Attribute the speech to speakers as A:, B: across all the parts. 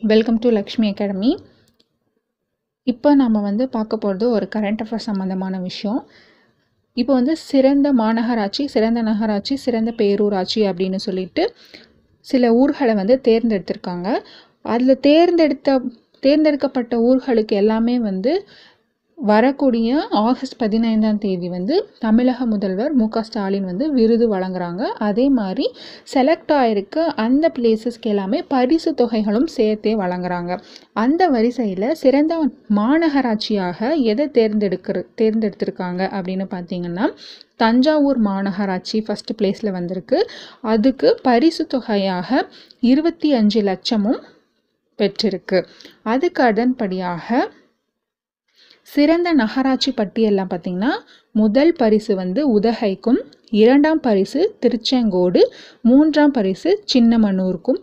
A: Welcome to Lakshmi academy இப்போ நாம் வந்து பார்க்க போகிறது ஒரு கரண்ட் அஃபேர்ஸ் சம்மந்தமான விஷயம். இப்போ வந்து சிறந்த மாநகராட்சி சிறந்த நகராட்சி சிறந்த பேரூராட்சி அப்படின்னு சொல்லிட்டு சில ஊர்களை வந்து தேர்ந்தெடுத்திருக்காங்க. அதில் தேர்ந்தெடுத்த தேர்ந்தெடுக்கப்பட்ட ஊர்களுக்கு எல்லாமே வந்து வரக்கூடிய ஆகஸ்ட் பதினைந்தாம் தேதி வந்து தமிழக முதல்வர் மு ஸ்டாலின் வந்து விருது வழங்குறாங்க. அதே மாதிரி செலக்ட் ஆகிருக்க அந்த பிளேசஸ்க்கு எல்லாமே பரிசு தொகைகளும் சேர்த்தே வழங்குறாங்க. அந்த வரிசையில் சிறந்த மாநகராட்சியாக எதை தேர்ந்தெடுக்கிற தேர்ந்தெடுத்திருக்காங்க அப்படின்னு பார்த்தீங்கன்னா தஞ்சாவூர் மாநகராட்சி ஃபஸ்ட்டு பிளேஸில் வந்திருக்கு. அதுக்கு பரிசு தொகையாக இருபத்தி அஞ்சு லட்சமும் பெற்றிருக்கு. அதுக்கு அதன்படியாக சிறந்த நகராட்சி பட்டியலில் பார்த்திங்கன்னா முதல் பரிசு வந்து உதகைக்கும் இரண்டாம் பரிசு திருச்செங்கோடு மூன்றாம் பரிசு சின்னமனூருக்கும்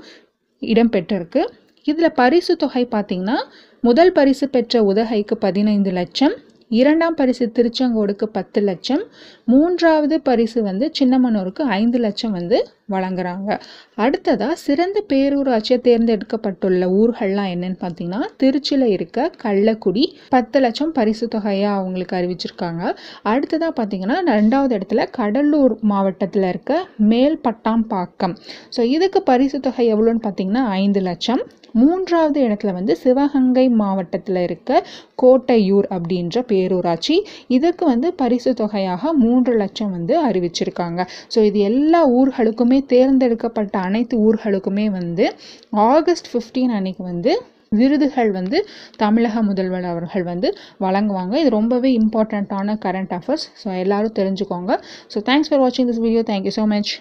A: இடம்பெற்றிருக்கு. இதில் பரிசு தொகை பார்த்திங்கன்னா முதல் பரிசு பெற்ற உதகைக்கு பதினைந்து லட்சம் இரண்டாம் பரிசு திருச்செங்கோடுக்கு பத்து லட்சம் மூன்றாவது பரிசு வந்து சின்னமனூருக்கு ஐந்து லட்சம் வந்து வழங்குறாங்க. அடுத்ததாக சிறந்த பேரூராட்சியை தேர்ந்தெடுக்கப்பட்டுள்ள ஊர்கள்லாம் என்னன்னு பார்த்தீங்கன்னா திருச்சியில் இருக்க கள்ளக்குடி பத்து லட்சம் பரிசு தொகையாக அவங்களுக்கு அறிவிச்சிருக்காங்க. அடுத்ததாக பார்த்தீங்கன்னா ரெண்டாவது இடத்துல கடலூர் மாவட்டத்தில் இருக்க மேல்பட்டாம்பாக்கம். ஸோ இதுக்கு பரிசு தொகை எவ்வளோன்னு பார்த்தீங்கன்னா ஐந்து லட்சம். மூன்றாவது இடத்துல வந்து சிவகங்கை மாவட்டத்தில் இருக்க கோட்டையூர் அப்படின்ற பேரூராட்சி இதுக்கு வந்து பரிசு தொகையாக மூன்று லட்சம் வந்து அறிவிச்சிருக்காங்க. ஸோ இது எல்லா ஊர்களுக்குமே தேர்ந்தெடுக்கப்பட்ட அனைத்து ஊர்களுக்குமே வந்து ஆகஸ்ட் ஃபிஃப்டீன் அன்னைக்கு வந்து விருதுகள் வந்து தமிழக முதல்வர் அவர்கள் வந்து வழங்குவாங்க. இது ரொம்பவே இம்பார்ட்டண்ட்டான கரண்ட் அஃபேர்ஸ் ஸோ எல்லோரும் தெரிஞ்சுக்கோங்க. ஸோ தேங்க்ஸ் ஃபார் வாட்சிங் this video thank you so much